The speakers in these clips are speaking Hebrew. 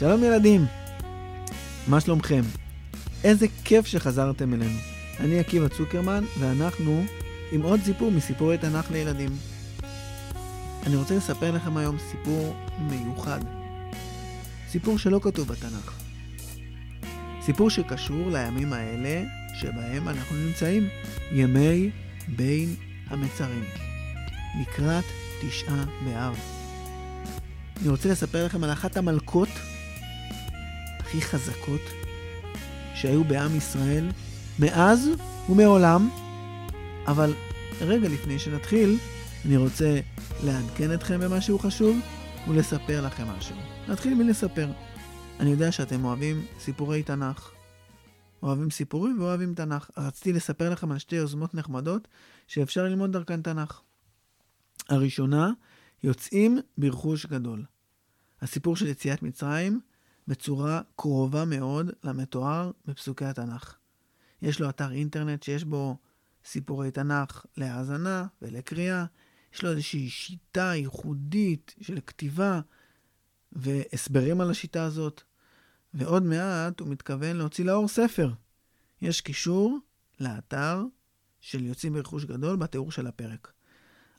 שלום ילדים, מה שלומכם? איזה כיף שחזרתם אלינו. אני עקיבא צוקרמן, ואנחנו עם עוד סיפור מסיפורי תנ"ך לילדים. אני רוצה לספר לכם היום סיפור מיוחד. סיפור שלא כתוב בתנ"ך. סיפור שקשור לימים האלה שבהם אנחנו נמצאים, ימי בין המצרים, לקראת תשעה באב. אני רוצה לספר לכם על אחת המלכות הכי חזקות שהיו בעם ישראל מאז ומעולם, אבל רגע לפני שנתחיל, אני רוצה לעדכן אתכם במשהו חשוב ולספר לכם משהו. נתחיל מלספר. אני יודע שאתם אוהבים סיפורי תנ"ך. אוהבים סיפורים ואוהבים תנ"ך. רציתי לספר לכם על שתי יוזמות נחמדות שאפשר ללמוד דרכן תנ"ך. הראשונה, יוצאים ברכוש גדול. הסיפור של יציאת מצרים בצורה קרובה מאוד למתואר בפסוקי התנ"ך. יש לו אתר אינטרנט שיש בו סיפורי תנ"ך להאזנה ולקריאה. יש לו איזושהי שיטה ייחודית של כתיבה והסברים על השיטה הזאת. ועוד מעט הוא מתכוון להוציא לאור ספר. יש קישור לאתר של יוצאים ברכוש גדול בתיאור של הפרק.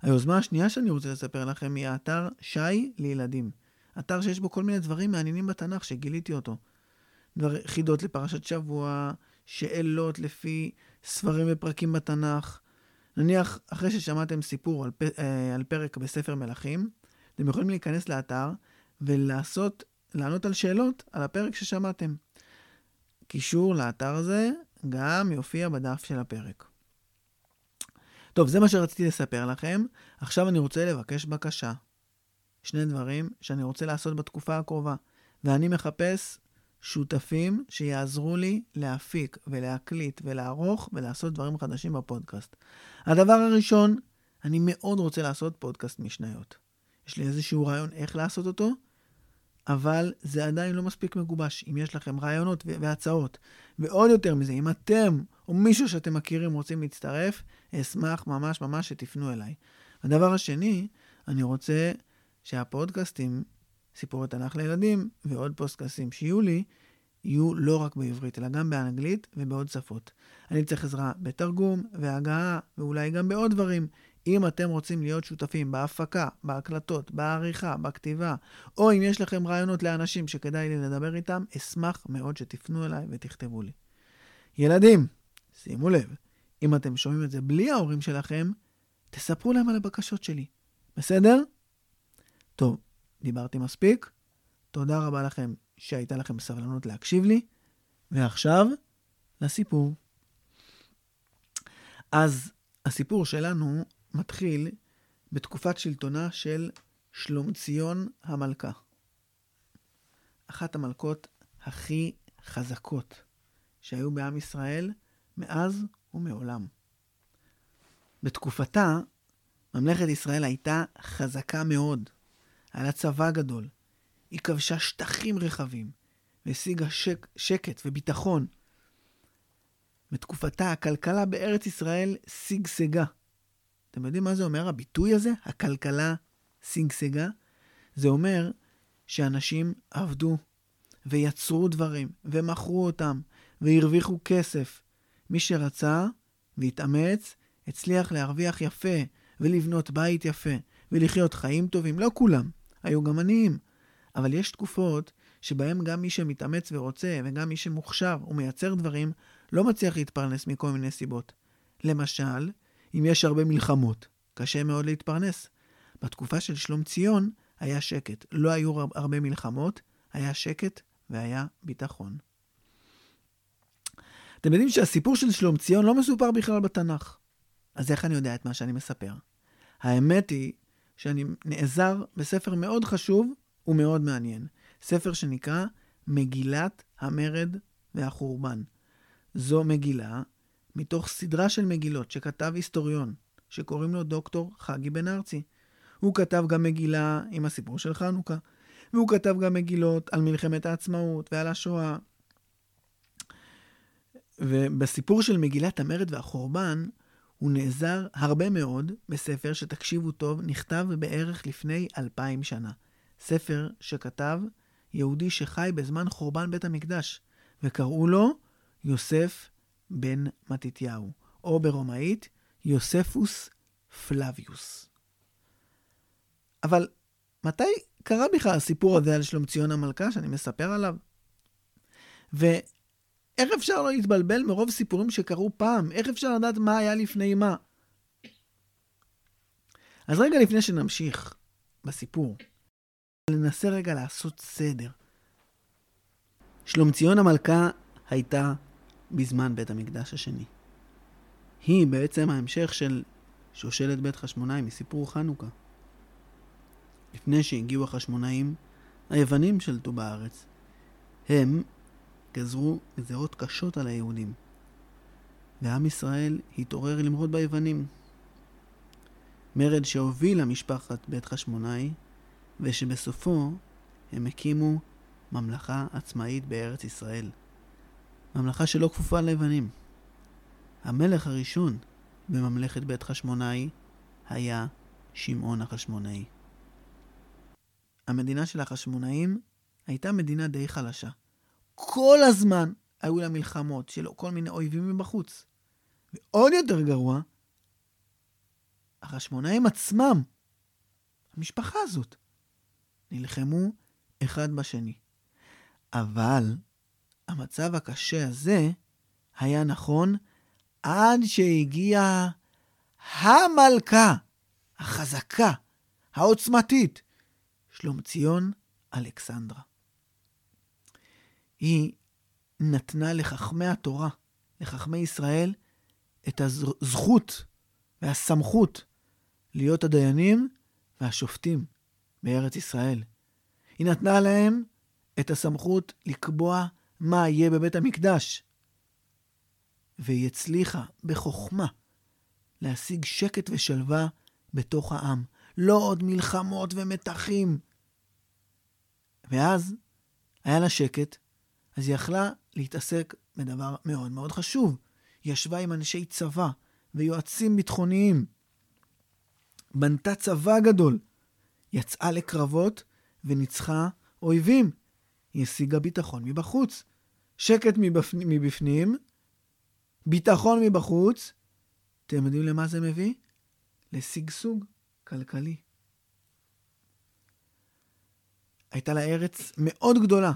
היוזמה השנייה שאני רוצה לספר לכם היא האתר שי לילדים. אתר שיש בו כל מיני דברים מעניינים בתנ"ך שגיליתי אותו. דבר, חידות לפרשת שבוע, שאלות לפי ספרים ופרקים בתנ"ך. נניח, אחרי ששמעתם סיפור על, פ, אה, על פרק בספר מלכים, אתם יכולים להיכנס לאתר ולעשות, לענות על שאלות על הפרק ששמעתם. קישור לאתר הזה גם יופיע בדף של הפרק. טוב, זה מה שרציתי לספר לכם. עכשיו אני רוצה לבקש בקשה. שני דברים שאני רוצה לעשות בתקופה הקרובה, ואני מחפש שותפים שיעזרו לי להפיק ולהקליט ולערוך ולעשות דברים חדשים בפודקאסט. הדבר הראשון, אני מאוד רוצה לעשות פודקאסט משניות. יש לי איזשהו רעיון איך לעשות אותו, אבל זה עדיין לא מספיק מגובש. אם יש לכם רעיונות והצעות, ועוד יותר מזה, אם אתם או מישהו שאתם מכירים רוצים להצטרף, אשמח ממש ממש שתפנו אליי. הדבר השני, אני רוצה שהפודקאסטים, סיפורי תנ"ך לילדים ועוד פודקאסטים שיהיו לי, יהיו לא רק בעברית, אלא גם באנגלית ובעוד שפות. אני צריך עזרה בתרגום, והגעה, ואולי גם בעוד דברים. אם אתם רוצים להיות שותפים בהפקה, בהקלטות, בעריכה, בכתיבה, או אם יש לכם רעיונות לאנשים שכדאי לי לדבר איתם, אשמח מאוד שתפנו אליי ותכתבו לי. ילדים, שימו לב, אם אתם שומעים את זה בלי ההורים שלכם, תספרו להם על הבקשות שלי, בסדר? טוב, דיברתי מספיק. תודה רבה לכם שהייתה לכם סבלנות להקשיב לי. ועכשיו, לסיפור. אז הסיפור שלנו מתחיל בתקופת שלטונה של שלומציון המלכה. אחת המלכות הכי חזקות שהיו בעם ישראל מאז ומעולם. בתקופתה, ממלכת ישראל הייתה חזקה מאוד. היה לה צבא גדול. היא כבשה שטחים רחבים, והשיגה שק, שקט וביטחון. בתקופתה הכלכלה בארץ ישראל שגשגה. אתם יודעים מה זה אומר הביטוי הזה? הכלכלה שגשגה? זה אומר שאנשים עבדו ויצרו דברים ומכרו אותם והרוויחו כסף. מי שרצה והתאמץ, הצליח להרוויח יפה ולבנות בית יפה ולחיות חיים טובים. לא כולם, היו גם עניים. אבל יש תקופות שבהן גם מי שמתאמץ ורוצה, וגם מי שמוכשר ומייצר דברים, לא מצליח להתפרנס מכל מיני סיבות. למשל, אם יש הרבה מלחמות, קשה מאוד להתפרנס. בתקופה של שלום ציון היה שקט. לא היו הרבה מלחמות, היה שקט והיה ביטחון. אתם יודעים שהסיפור של שלום ציון לא מסופר בכלל בתנ"ך. אז איך אני יודע את מה שאני מספר? האמת היא שאני נעזר בספר מאוד חשוב ומאוד מעניין. ספר שנקרא מגילת המרד והחורבן. זו מגילה מתוך סדרה של מגילות שכתב היסטוריון, שקוראים לו דוקטור חגי בן ארצי. הוא כתב גם מגילה עם הסיפור של חנוכה, והוא כתב גם מגילות על מלחמת העצמאות ועל השואה. ובסיפור של מגילת המרד והחורבן, הוא נעזר הרבה מאוד בספר שתקשיבו טוב, נכתב בערך לפני אלפיים שנה. ספר שכתב יהודי שחי בזמן חורבן בית המקדש, וקראו לו יוסף בן מתתיהו, או ברומאית יוספוס פלביוס. אבל מתי קרה בכלל הסיפור הזה על שלומציון המלכה שאני מספר עליו? ואיך אפשר לא להתבלבל מרוב סיפורים שקרו פעם? איך אפשר לדעת מה היה לפני מה? אז רגע לפני שנמשיך בסיפור, ננסה רגע לעשות סדר. שלומציון המלכה הייתה בזמן בית המקדש השני. היא בעצם ההמשך של שושלת בית חשמונאי מסיפור חנוכה. לפני שהגיעו החשמונאים, היוונים שלטו בארץ. הם גזרו גזרות קשות על היהודים, ועם ישראל התעורר למרוד ביוונים. מרד שהוביל למשפחת בית חשמונאי, ושבסופו הם הקימו ממלכה עצמאית בארץ ישראל. ממלכה שלא כפופה ליוונים. המלך הראשון בממלכת בית חשמונאי היה שמעון החשמונאי. המדינה של החשמונאים הייתה מדינה די חלשה. כל הזמן היו לה מלחמות של כל מיני אויבים מבחוץ. ועוד יותר גרוע, החשמונאים עצמם, המשפחה הזאת, נלחמו אחד בשני. אבל המצב הקשה הזה היה נכון עד שהגיעה המלכה החזקה, העוצמתית, שלומציון אלכסנדרה. היא נתנה לחכמי התורה, לחכמי ישראל, את הזכות והסמכות להיות הדיינים והשופטים בארץ ישראל. היא נתנה להם את הסמכות לקבוע מה יהיה בבית המקדש. והיא הצליחה בחוכמה להשיג שקט ושלווה בתוך העם. לא עוד מלחמות ומתחים. ואז היה לה שקט, אז היא יכלה להתעסק בדבר מאוד מאוד חשוב. היא ישבה עם אנשי צבא ויועצים ביטחוניים. בנתה צבא גדול. יצאה לקרבות וניצחה אויבים. היא השיגה ביטחון מבחוץ. שקט מבפנים, מבפנים, ביטחון מבחוץ. אתם יודעים למה זה מביא? לשגשוג כלכלי. הייתה לה ארץ מאוד גדולה,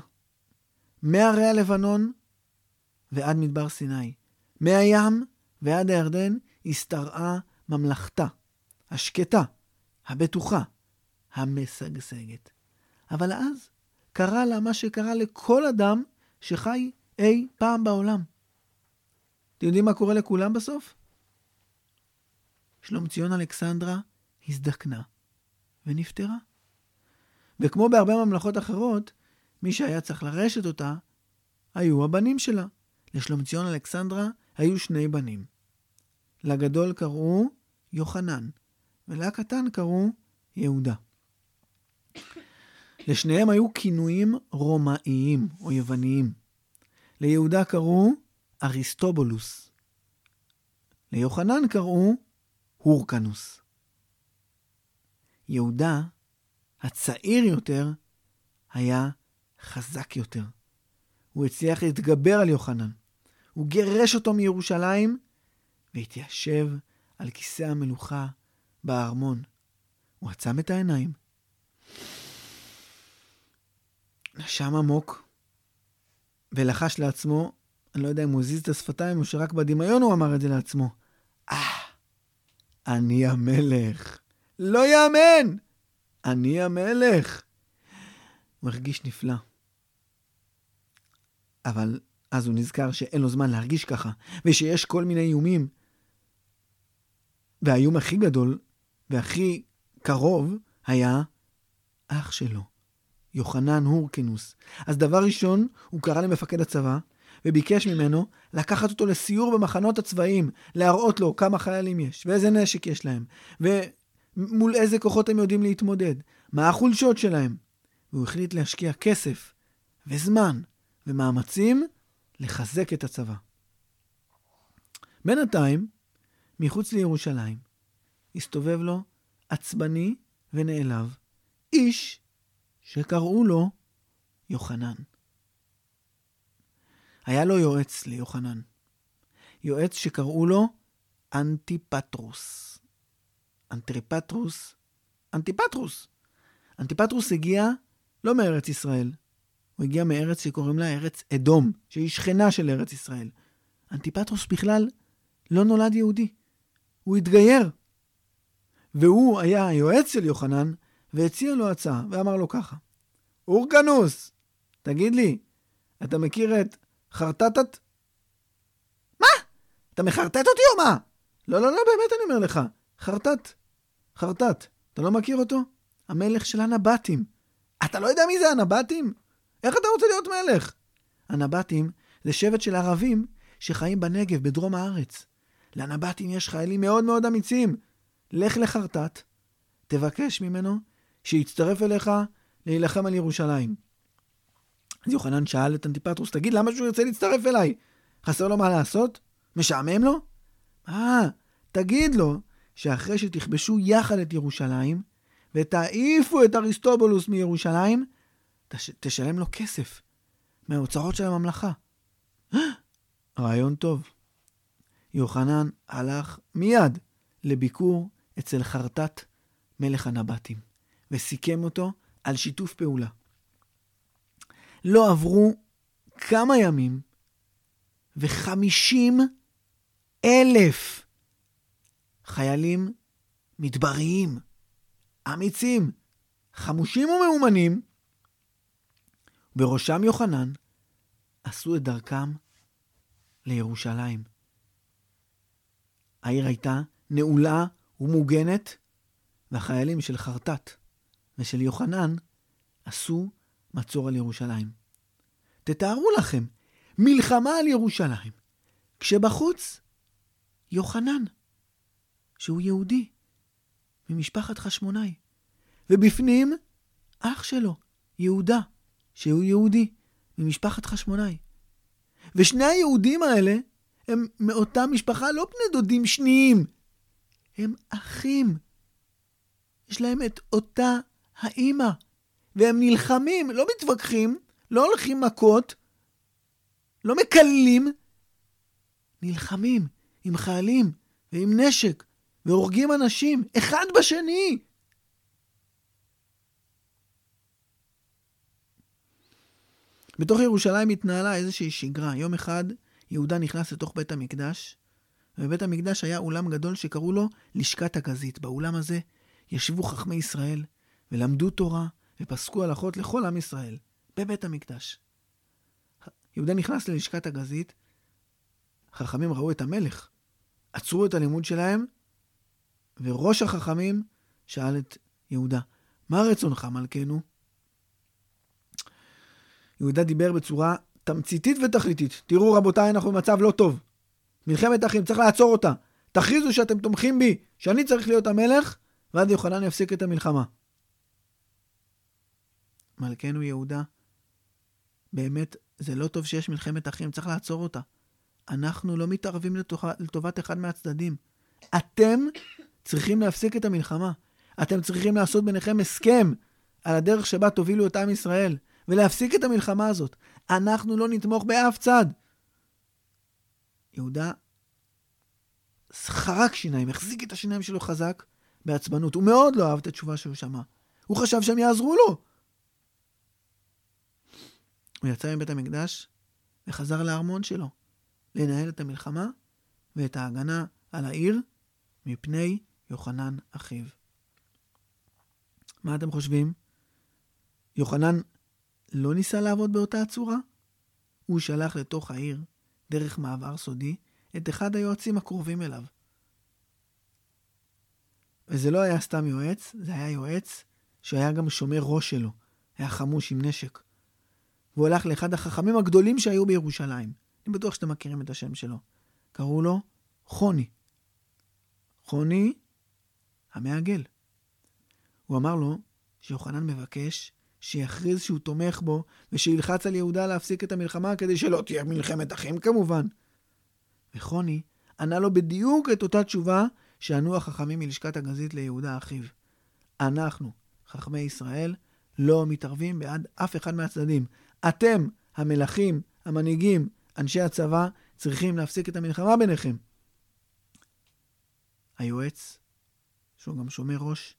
מהרי הלבנון ועד מדבר סיני. מהים ועד הירדן השתרעה ממלכתה, השקטה, הבטוחה, המשגשגת. אבל אז קרה לה מה שקרה לכל אדם שחי אי פעם בעולם. אתם יודעים מה קורה לכולם בסוף? שלומציון אלכסנדרה הזדקנה ונפטרה. וכמו בהרבה ממלכות אחרות, מי שהיה צריך לרשת אותה היו הבנים שלה. לשלומציון אלכסנדרה היו שני בנים. לגדול קראו יוחנן, ולקטן קראו יהודה. לשניהם היו כינויים רומאיים או יווניים. ליהודה קראו אריסטובולוס. ליוחנן קראו הורקנוס. יהודה, הצעיר יותר, היה חזק יותר. הוא הצליח להתגבר על יוחנן. הוא גירש אותו מירושלים והתיישב על כיסא המלוכה בארמון. הוא עצם את העיניים. נשם עמוק ולחש לעצמו, אני לא יודע אם הוא הזיז את השפתיים או שרק בדמיון הוא אמר את זה לעצמו. אה, אני המלך. לא יאמן! אני המלך. הוא הרגיש נפלא. אבל אז הוא נזכר שאין לו זמן להרגיש ככה, ושיש כל מיני איומים. והאיום הכי גדול והכי קרוב היה אח שלו, יוחנן הורקנוס. אז דבר ראשון, הוא קרא למפקד הצבא, וביקש ממנו לקחת אותו לסיור במחנות הצבאיים, להראות לו כמה חיילים יש, ואיזה נשק יש להם, ומול איזה כוחות הם יודעים להתמודד, מה החולשות שלהם. והוא החליט להשקיע כסף וזמן ומאמצים לחזק את הצבא. בינתיים, מחוץ לירושלים, הסתובב לו עצבני ונעלב איש שקראו לו יוחנן. היה לו יועץ ליוחנן. יועץ שקראו לו אנטיפטרוס. אנטריפטרוס, אנטיפטרוס. אנטיפטרוס הגיע לא מארץ ישראל, הוא הגיע מארץ שקוראים לה ארץ אדום, שהיא שכנה של ארץ ישראל. אנטיפטרוס בכלל לא נולד יהודי, הוא התגייר. והוא היה היועץ של יוחנן, והציע לו הצעה, ואמר לו ככה: אורגנוס, תגיד לי, אתה מכיר את חרטטת? מה? אתה מחרטט אותי או מה? לא, לא, לא, באמת אני אומר לך. חרטט. חרטט. אתה לא מכיר אותו? המלך של הנבטים. אתה לא יודע מי זה הנבטים? איך אתה רוצה להיות מלך? הנבטים זה שבט של ערבים שחיים בנגב, בדרום הארץ. לנבטים יש חיילים מאוד מאוד אמיצים. לך לחרטט, תבקש ממנו שיצטרף אליך להילחם על ירושלים. אז יוחנן שאל את אנטיפטרוס, תגיד, למה שהוא ירצה להצטרף אליי? חסר לו מה לעשות? משעמם לו? אה, תגיד לו שאחרי שתכבשו יחד את ירושלים, ותעיפו את אריסטובולוס מירושלים, תש... תשלם לו כסף מההוצאות של הממלכה. רעיון טוב. יוחנן הלך מיד לביקור אצל חרטט מלך הנבטים, וסיכם אותו על שיתוף פעולה. לא עברו כמה ימים, וחמישים אלף חיילים מדבריים, אמיצים, חמושים ומאומנים, בראשם יוחנן, עשו את דרכם לירושלים. העיר הייתה נעולה ומוגנת, והחיילים של חרטט ושל יוחנן עשו מצור על ירושלים. תתארו לכם, מלחמה על ירושלים, כשבחוץ יוחנן, שהוא יהודי, ממשפחת חשמונאי, ובפנים אח שלו, יהודה, שהוא יהודי, ממשפחת חשמונאי. ושני היהודים האלה הם מאותה משפחה, לא בני דודים שניים, הם אחים. יש להם את אותה האימא, והם נלחמים, לא מתווכחים, לא הולכים מכות, לא מקללים, נלחמים עם חיילים ועם נשק, והורגים אנשים, אחד בשני. בתוך ירושלים התנהלה איזושהי שגרה. יום אחד יהודה נכנס לתוך בית המקדש, ובבית המקדש היה אולם גדול שקראו לו לשכת הגזית. באולם הזה ישבו חכמי ישראל ולמדו תורה ופסקו הלכות לכל עם ישראל, בבית המקדש. יהודה נכנס ללשכת הגזית, חכמים ראו את המלך, עצרו את הלימוד שלהם, וראש החכמים שאל את יהודה, מה רצונך מלכנו? יהודה דיבר בצורה תמציתית ותכליתית. תראו רבותיי, אנחנו במצב לא טוב. מלחמת אחים, צריך לעצור אותה. תכריזו שאתם תומכים בי, שאני צריך להיות המלך, ואז יוחנן יפסיק את המלחמה. מלכנו יהודה, באמת, זה לא טוב שיש מלחמת אחים, צריך לעצור אותה. אנחנו לא מתערבים לטובת אחד מהצדדים. אתם צריכים להפסיק את המלחמה. אתם צריכים לעשות ביניכם הסכם על הדרך שבה תובילו את עם ישראל, ולהפסיק את המלחמה הזאת. אנחנו לא נתמוך באף צד. יהודה חרק שיניים, החזיק את השיניים שלו חזק בעצבנות. הוא מאוד לא אהב את התשובה שהוא שמע. הוא חשב שהם יעזרו לו. הוא יצא מבית המקדש וחזר לארמון שלו, לנהל את המלחמה ואת ההגנה על העיר מפני יוחנן אחיו. מה אתם חושבים? יוחנן לא ניסה לעבוד באותה הצורה? הוא שלח לתוך העיר, דרך מעבר סודי, את אחד היועצים הקרובים אליו. וזה לא היה סתם יועץ, זה היה יועץ שהיה גם שומר ראש שלו. היה חמוש עם נשק. והוא הלך לאחד החכמים הגדולים שהיו בירושלים. אני בטוח שאתם מכירים את השם שלו. קראו לו חוני. חוני המעגל. הוא אמר לו שיוחנן מבקש שיכריז שהוא תומך בו, ושילחץ על יהודה להפסיק את המלחמה כדי שלא תהיה מלחמת אחים כמובן. וחוני ענה לו בדיוק את אותה תשובה שענו החכמים מלשכת הגזית ליהודה אחיו. אנחנו, חכמי ישראל, לא מתערבים בעד אף אחד מהצדדים. אתם, המלכים, המנהיגים, אנשי הצבא, צריכים להפסיק את המלחמה ביניכם. היועץ, שהוא גם שומר ראש,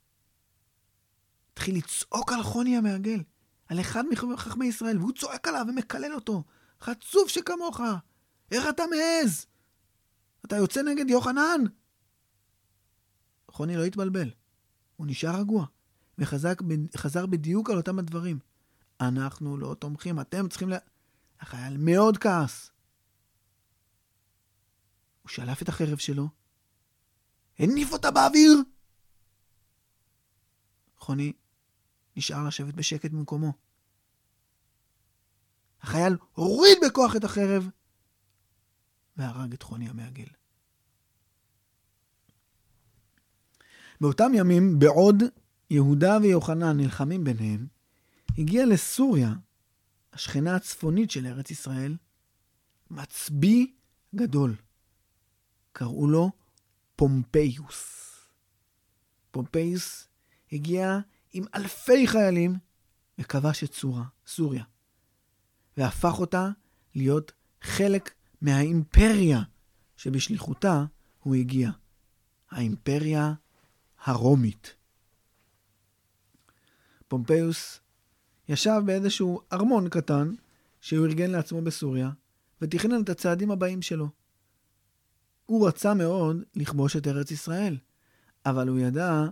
התחיל לצעוק על חוני המעגל, על אחד מחכמי ישראל, והוא צועק עליו ומקלל אותו. חצוף שכמוך, איך אתה מעז? אתה יוצא נגד יוחנן? חוני לא התבלבל, הוא נשאר רגוע, וחזר בדיוק על אותם הדברים. אנחנו לא תומכים, אתם צריכים ל... לה... החייל מאוד כעס. הוא שלף את החרב שלו, הניף אותה באוויר. חוני נשאר לשבת בשקט במקומו. החייל הוריד בכוח את החרב והרג את חוני המעגל. באותם ימים, בעוד יהודה ויוחנן נלחמים ביניהם, הגיע לסוריה, השכנה הצפונית של ארץ ישראל, מצביא גדול. קראו לו פומפיוס. פומפיוס הגיע עם אלפי חיילים וכבש את סורה, סוריה, והפך אותה להיות חלק מהאימפריה שבשליחותה הוא הגיע, האימפריה הרומית. פומפיוס ישב באיזשהו ארמון קטן שהוא ארגן לעצמו בסוריה, ותכנן את הצעדים הבאים שלו. הוא רצה מאוד לכבוש את ארץ ישראל, אבל הוא ידע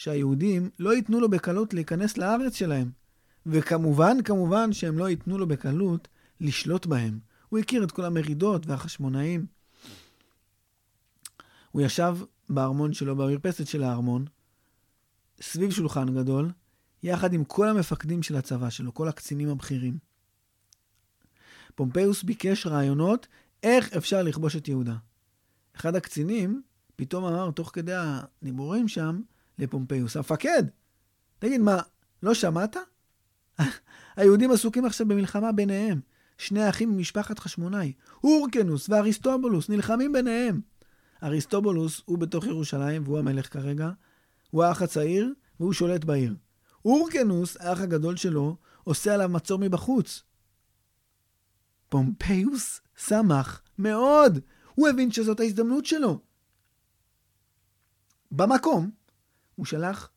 שהיהודים לא ייתנו לו בקלות להיכנס לארץ שלהם. וכמובן, כמובן שהם לא ייתנו לו בקלות לשלוט בהם. הוא הכיר את כל המרידות והחשמונאים. הוא ישב בארמון שלו, במרפסת של הארמון, סביב שולחן גדול, יחד עם כל המפקדים של הצבא שלו, כל הקצינים הבכירים. פומפיוס ביקש רעיונות איך אפשר לכבוש את יהודה. אחד הקצינים פתאום אמר, תוך כדי הדיבורים שם, לפומפיוס, המפקד, תגיד, מה, לא שמעת? היהודים עסוקים עכשיו במלחמה ביניהם. שני אחים ממשפחת חשמונאי, אורקנוס ואריסטובולוס, נלחמים ביניהם. אריסטובולוס הוא בתוך ירושלים, והוא המלך כרגע. הוא האח הצעיר, והוא שולט בעיר. אורקנוס, האח הגדול שלו, עושה עליו מצור מבחוץ. פומפיוס שמח מאוד. הוא הבין שזאת ההזדמנות שלו. במקום, הוא שלח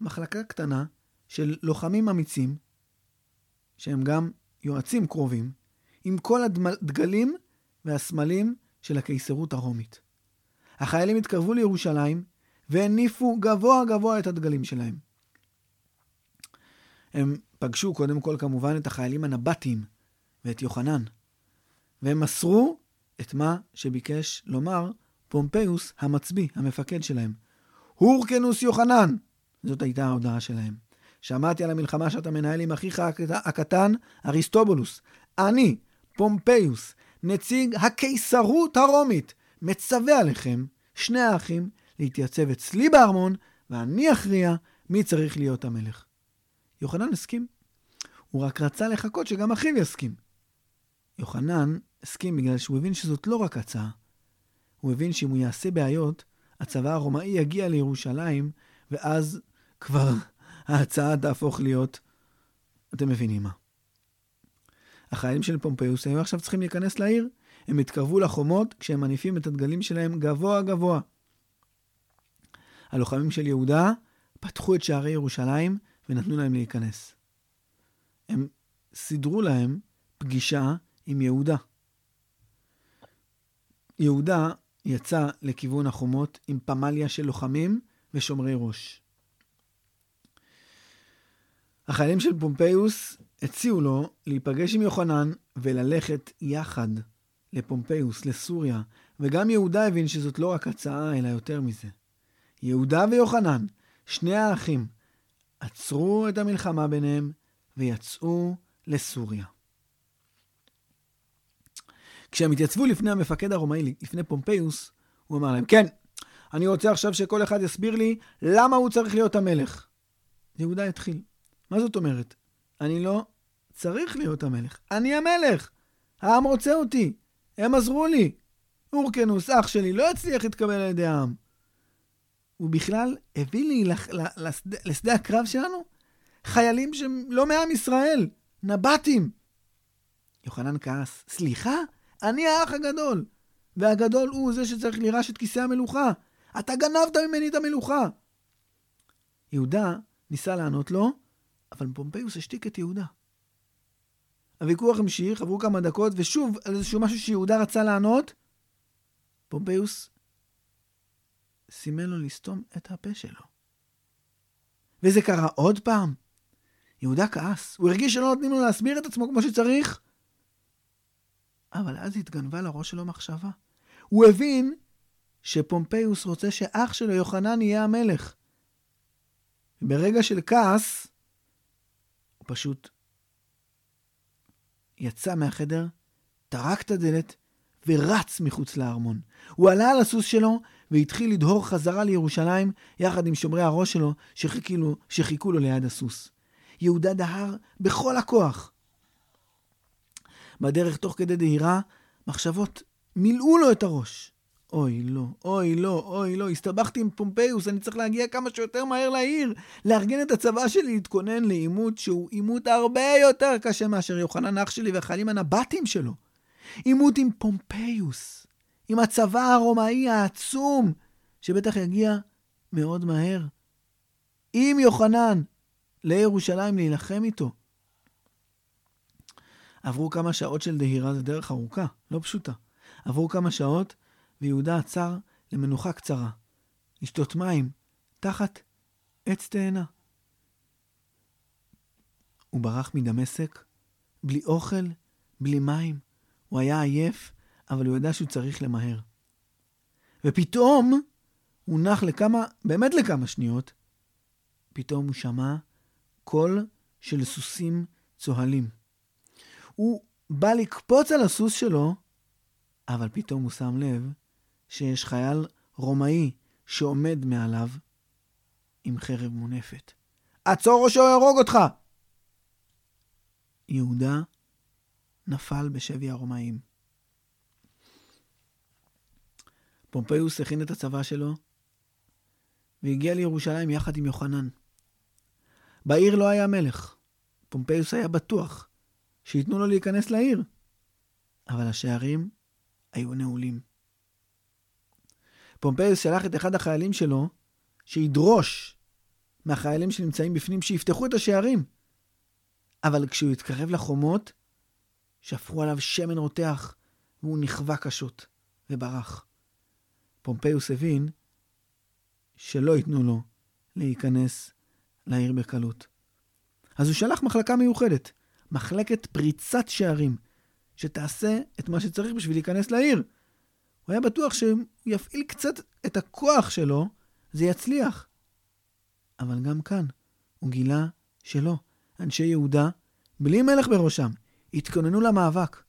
מחלקה קטנה של לוחמים אמיצים, שהם גם יועצים קרובים, עם כל הדגלים והסמלים של הקיסרות הרומית. החיילים התקרבו לירושלים והניפו גבוה גבוה את הדגלים שלהם. הם פגשו קודם כל כמובן את החיילים הנבטים ואת יוחנן, והם מסרו את מה שביקש לומר פומפיוס המצביא, המפקד שלהם. הורקנוס יוחנן! זאת הייתה ההודעה שלהם. שמעתי על המלחמה שאתה מנהל עם אחיך הקטן, אריסטובולוס. אני, פומפיוס, נציג הקיסרות הרומית, מצווה עליכם, שני האחים, להתייצב אצלי בארמון, ואני אכריע מי צריך להיות המלך. יוחנן הסכים. הוא רק רצה לחכות שגם אחיו יסכים. יוחנן הסכים בגלל שהוא הבין שזאת לא רק הצעה. הוא הבין שאם הוא יעשה בעיות, הצבא הרומאי יגיע לירושלים, ואז כבר ההצעה תהפוך להיות, אתם מבינים מה. החיילים של פומפיוס היו עכשיו צריכים להיכנס לעיר. הם התקרבו לחומות כשהם מניפים את הדגלים שלהם גבוה גבוה. הלוחמים של יהודה פתחו את שערי ירושלים ונתנו להם להיכנס. הם סידרו להם פגישה עם יהודה. יהודה יצא לכיוון החומות עם פמליה של לוחמים ושומרי ראש. החיילים של פומפיוס הציעו לו להיפגש עם יוחנן וללכת יחד לפומפיוס, לסוריה, וגם יהודה הבין שזאת לא רק הצעה, אלא יותר מזה. יהודה ויוחנן, שני האחים, עצרו את המלחמה ביניהם ויצאו לסוריה. כשהם התייצבו לפני המפקד הרומאי, לפני פומפיוס, הוא אמר להם, כן, אני רוצה עכשיו שכל אחד יסביר לי למה הוא צריך להיות המלך. יהודה התחיל. מה זאת אומרת? אני לא צריך להיות המלך. אני המלך! העם רוצה אותי. הם עזרו לי. אורקנוס, אח שלי, לא הצליח להתקבל על ידי העם. הוא בכלל הביא לי לשדה, לשדה הקרב שלנו חיילים שהם לא מעם ישראל, נבטים. יוחנן כעס, סליחה? אני האח הגדול, והגדול הוא זה שצריך לירש את כיסא המלוכה. אתה גנבת ממני את המלוכה. יהודה ניסה לענות לו, אבל פומפיוס השתיק את יהודה. הוויכוח המשיך, עברו כמה דקות, ושוב, על איזשהו משהו שיהודה רצה לענות, פומפיוס סימן לו לסתום את הפה שלו. וזה קרה עוד פעם. יהודה כעס, הוא הרגיש שלא נותנים לו להסביר את עצמו כמו שצריך. אבל אז התגנבה לראש שלו מחשבה. הוא הבין שפומפיוס רוצה שאח שלו, יוחנן, יהיה המלך. ברגע של כעס, הוא פשוט יצא מהחדר, טרק את הדלת ורץ מחוץ לארמון. הוא עלה על הסוס שלו והתחיל לדהור חזרה לירושלים יחד עם שומרי הראש שלו שחיכו לו, שחיכו לו ליד הסוס. יהודה דהר בכל הכוח. בדרך, תוך כדי דהירה, מחשבות מילאו לו את הראש. אוי לא, אוי לא, אוי לא, הסתבכתי עם פומפיוס, אני צריך להגיע כמה שיותר מהר לעיר, לארגן את הצבא שלי, להתכונן לעימות שהוא עימות הרבה יותר קשה מאשר יוחנן אח שלי והחיילים הנבטים שלו. עימות עם פומפיוס, עם הצבא הרומאי העצום, שבטח יגיע מאוד מהר. עם יוחנן לירושלים להילחם איתו. עברו כמה שעות של דהירה, זו דרך ארוכה, לא פשוטה. עברו כמה שעות, ויהודה עצר למנוחה קצרה, לשתות מים, תחת עץ תאנה. הוא ברח מדמשק, בלי אוכל, בלי מים. הוא היה עייף, אבל הוא ידע שהוא צריך למהר. ופתאום הוא נח לכמה, באמת לכמה שניות, פתאום הוא שמע קול של סוסים צוהלים. הוא בא לקפוץ על הסוס שלו, אבל פתאום הוא שם לב שיש חייל רומאי שעומד מעליו עם חרב מונפת. עצור או שהוא יהרוג אותך! יהודה נפל בשבי הרומאים. פומפיוס הכין את הצבא שלו והגיע לירושלים יחד עם יוחנן. בעיר לא היה מלך. פומפיוס היה בטוח שייתנו לו להיכנס לעיר, אבל השערים היו נעולים. פומפיוס שלח את אחד החיילים שלו שידרוש מהחיילים שנמצאים בפנים שיפתחו את השערים. אבל כשהוא התקרב לחומות, שפכו עליו שמן רותח, והוא נכווה קשות וברח. פומפיוס הבין שלא ייתנו לו להיכנס לעיר בקלות. אז הוא שלח מחלקה מיוחדת, מחלקת פריצת שערים, שתעשה את מה שצריך בשביל להיכנס לעיר. הוא היה בטוח שאם הוא יפעיל קצת את הכוח שלו, זה יצליח. אבל גם כאן, הוא גילה שלא. אנשי יהודה, בלי מלך בראשם, התכוננו למאבק,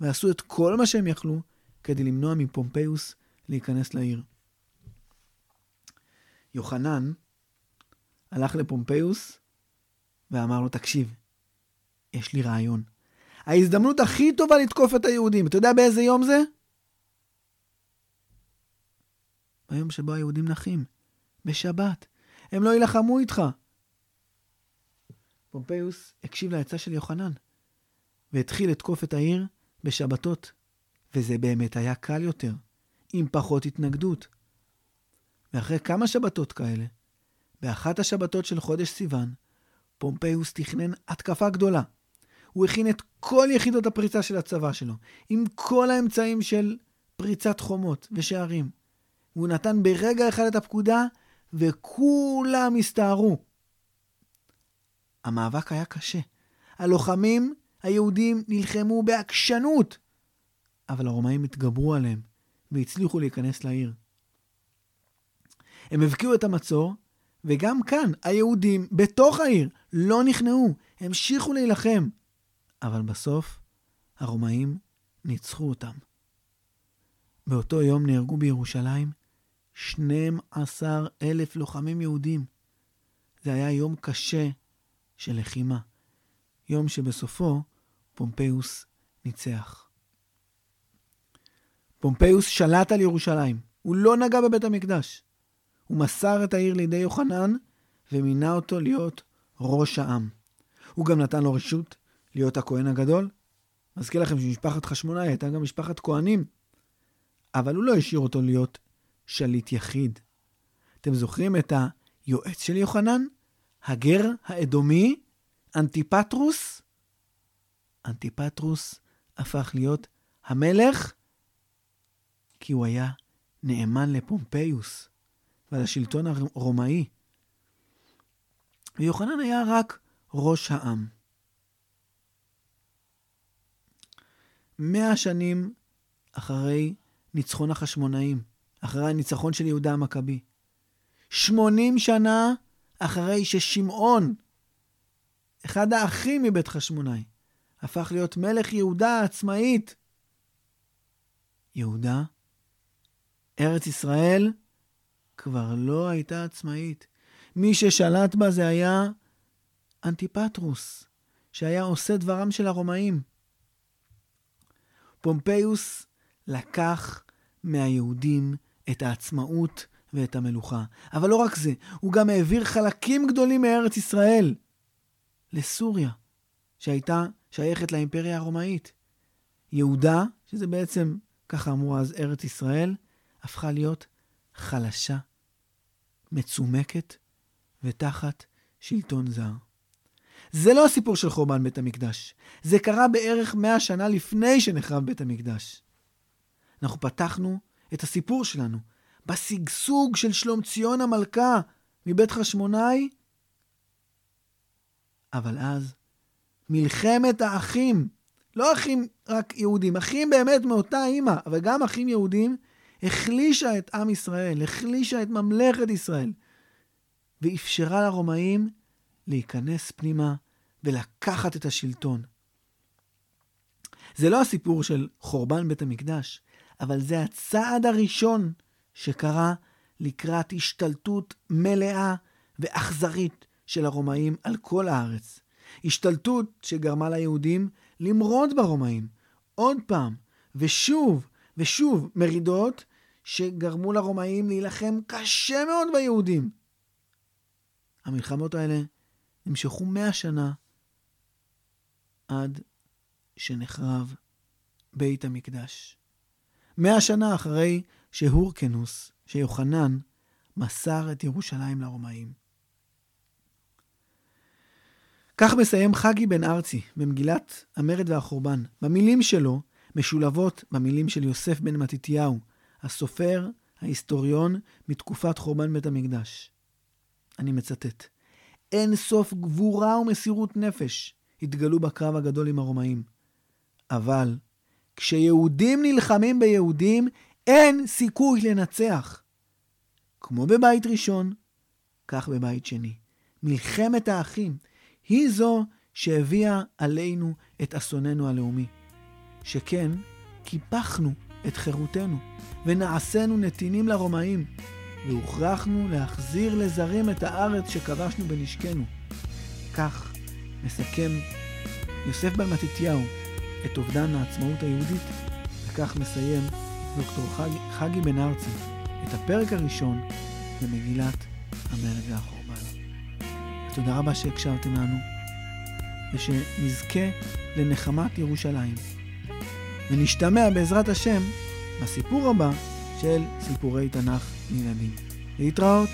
ועשו את כל מה שהם יכלו כדי למנוע מפומפיוס להיכנס לעיר. יוחנן הלך לפומפיוס ואמר לו, תקשיב, יש לי רעיון. ההזדמנות הכי טובה לתקוף את היהודים, אתה יודע באיזה יום זה? ביום שבו היהודים נחים, בשבת. הם לא יילחמו איתך. פומפיוס הקשיב לעצה של יוחנן, והתחיל לתקוף את העיר בשבתות, וזה באמת היה קל יותר, עם פחות התנגדות. ואחרי כמה שבתות כאלה, באחת השבתות של חודש סיוון, פומפיוס תכנן התקפה גדולה. הוא הכין את כל יחידות הפריצה של הצבא שלו, עם כל האמצעים של פריצת חומות ושערים. והוא נתן ברגע אחד את הפקודה, וכולם הסתערו. המאבק היה קשה. הלוחמים היהודים נלחמו בעקשנות, אבל הרומאים התגברו עליהם והצליחו להיכנס לעיר. הם הבקיעו את המצור, וגם כאן היהודים בתוך העיר לא נכנעו, המשיכו להילחם. אבל בסוף הרומאים ניצחו אותם. באותו יום נהרגו בירושלים 12 אלף לוחמים יהודים. זה היה יום קשה של לחימה. יום שבסופו פומפיוס ניצח. פומפיוס שלט על ירושלים. הוא לא נגע בבית המקדש. הוא מסר את העיר לידי יוחנן ומינה אותו להיות ראש העם. הוא גם נתן לו רשות להיות הכהן הגדול. מזכיר לכם שמשפחת חשמונאי הייתה גם משפחת כהנים, אבל הוא לא השאיר אותו להיות שליט יחיד. אתם זוכרים את היועץ של יוחנן? הגר האדומי, אנטיפטרוס? אנטיפטרוס הפך להיות המלך כי הוא היה נאמן לפומפיוס ולשלטון הרומאי. ויוחנן היה רק ראש העם. מאה שנים אחרי ניצחון החשמונאים, אחרי הניצחון של יהודה המכבי. שמונים שנה אחרי ששמעון, אחד האחים מבית חשמונאי, הפך להיות מלך יהודה העצמאית. יהודה, ארץ ישראל, כבר לא הייתה עצמאית. מי ששלט בה זה היה אנטיפטרוס, שהיה עושה דברם של הרומאים. פומפיוס לקח מהיהודים את העצמאות ואת המלוכה. אבל לא רק זה, הוא גם העביר חלקים גדולים מארץ ישראל לסוריה, שהייתה שייכת לאימפריה הרומאית. יהודה, שזה בעצם, ככה אמרו אז, ארץ ישראל, הפכה להיות חלשה, מצומקת ותחת שלטון זר. זה לא הסיפור של חורבן בית המקדש. זה קרה בערך מאה שנה לפני שנחרב בית המקדש. אנחנו פתחנו את הסיפור שלנו בשגשוג של שלום ציון המלכה מבית חשמונאי, אבל אז מלחמת האחים, לא אחים רק יהודים, אחים באמת מאותה אימא, אבל גם אחים יהודים, החלישה את עם ישראל, החלישה את ממלכת ישראל, ואפשרה לרומאים להיכנס פנימה ולקחת את השלטון. זה לא הסיפור של חורבן בית המקדש, אבל זה הצעד הראשון שקרה לקראת השתלטות מלאה ואכזרית של הרומאים על כל הארץ. השתלטות שגרמה ליהודים למרוד ברומאים. עוד פעם, ושוב ושוב מרידות שגרמו לרומאים להילחם קשה מאוד ביהודים. המלחמות האלה נמשכו מאה שנה עד שנחרב בית המקדש. מאה שנה אחרי שהורקנוס, שיוחנן, מסר את ירושלים לרומאים. כך מסיים חגי בן ארצי במגילת המרד והחורבן. במילים שלו משולבות במילים של יוסף בן מתתיהו, הסופר, ההיסטוריון מתקופת חורבן בית המקדש. אני מצטט: אין סוף גבורה ומסירות נפש התגלו בקרב הגדול עם הרומאים. אבל כשיהודים נלחמים ביהודים, אין סיכוי לנצח. כמו בבית ראשון, כך בבית שני. מלחמת האחים היא זו שהביאה עלינו את אסוננו הלאומי. שכן, קיפחנו את חירותנו, ונעשינו נתינים לרומאים, והוכרחנו להחזיר לזרים את הארץ שכבשנו בנשקנו. כך מסכם יוסף בן מתתיהו את אובדן העצמאות היהודית, וכך מסיים דוקטור חגי, חגי בן ארצי את הפרק הראשון במגילת המרד והחורבן. תודה רבה שהקשבתם לנו, ושנזכה לנחמת ירושלים. ונשתמע בעזרת השם בסיפור הבא של סיפורי תנ"ך לילדים. להתראות.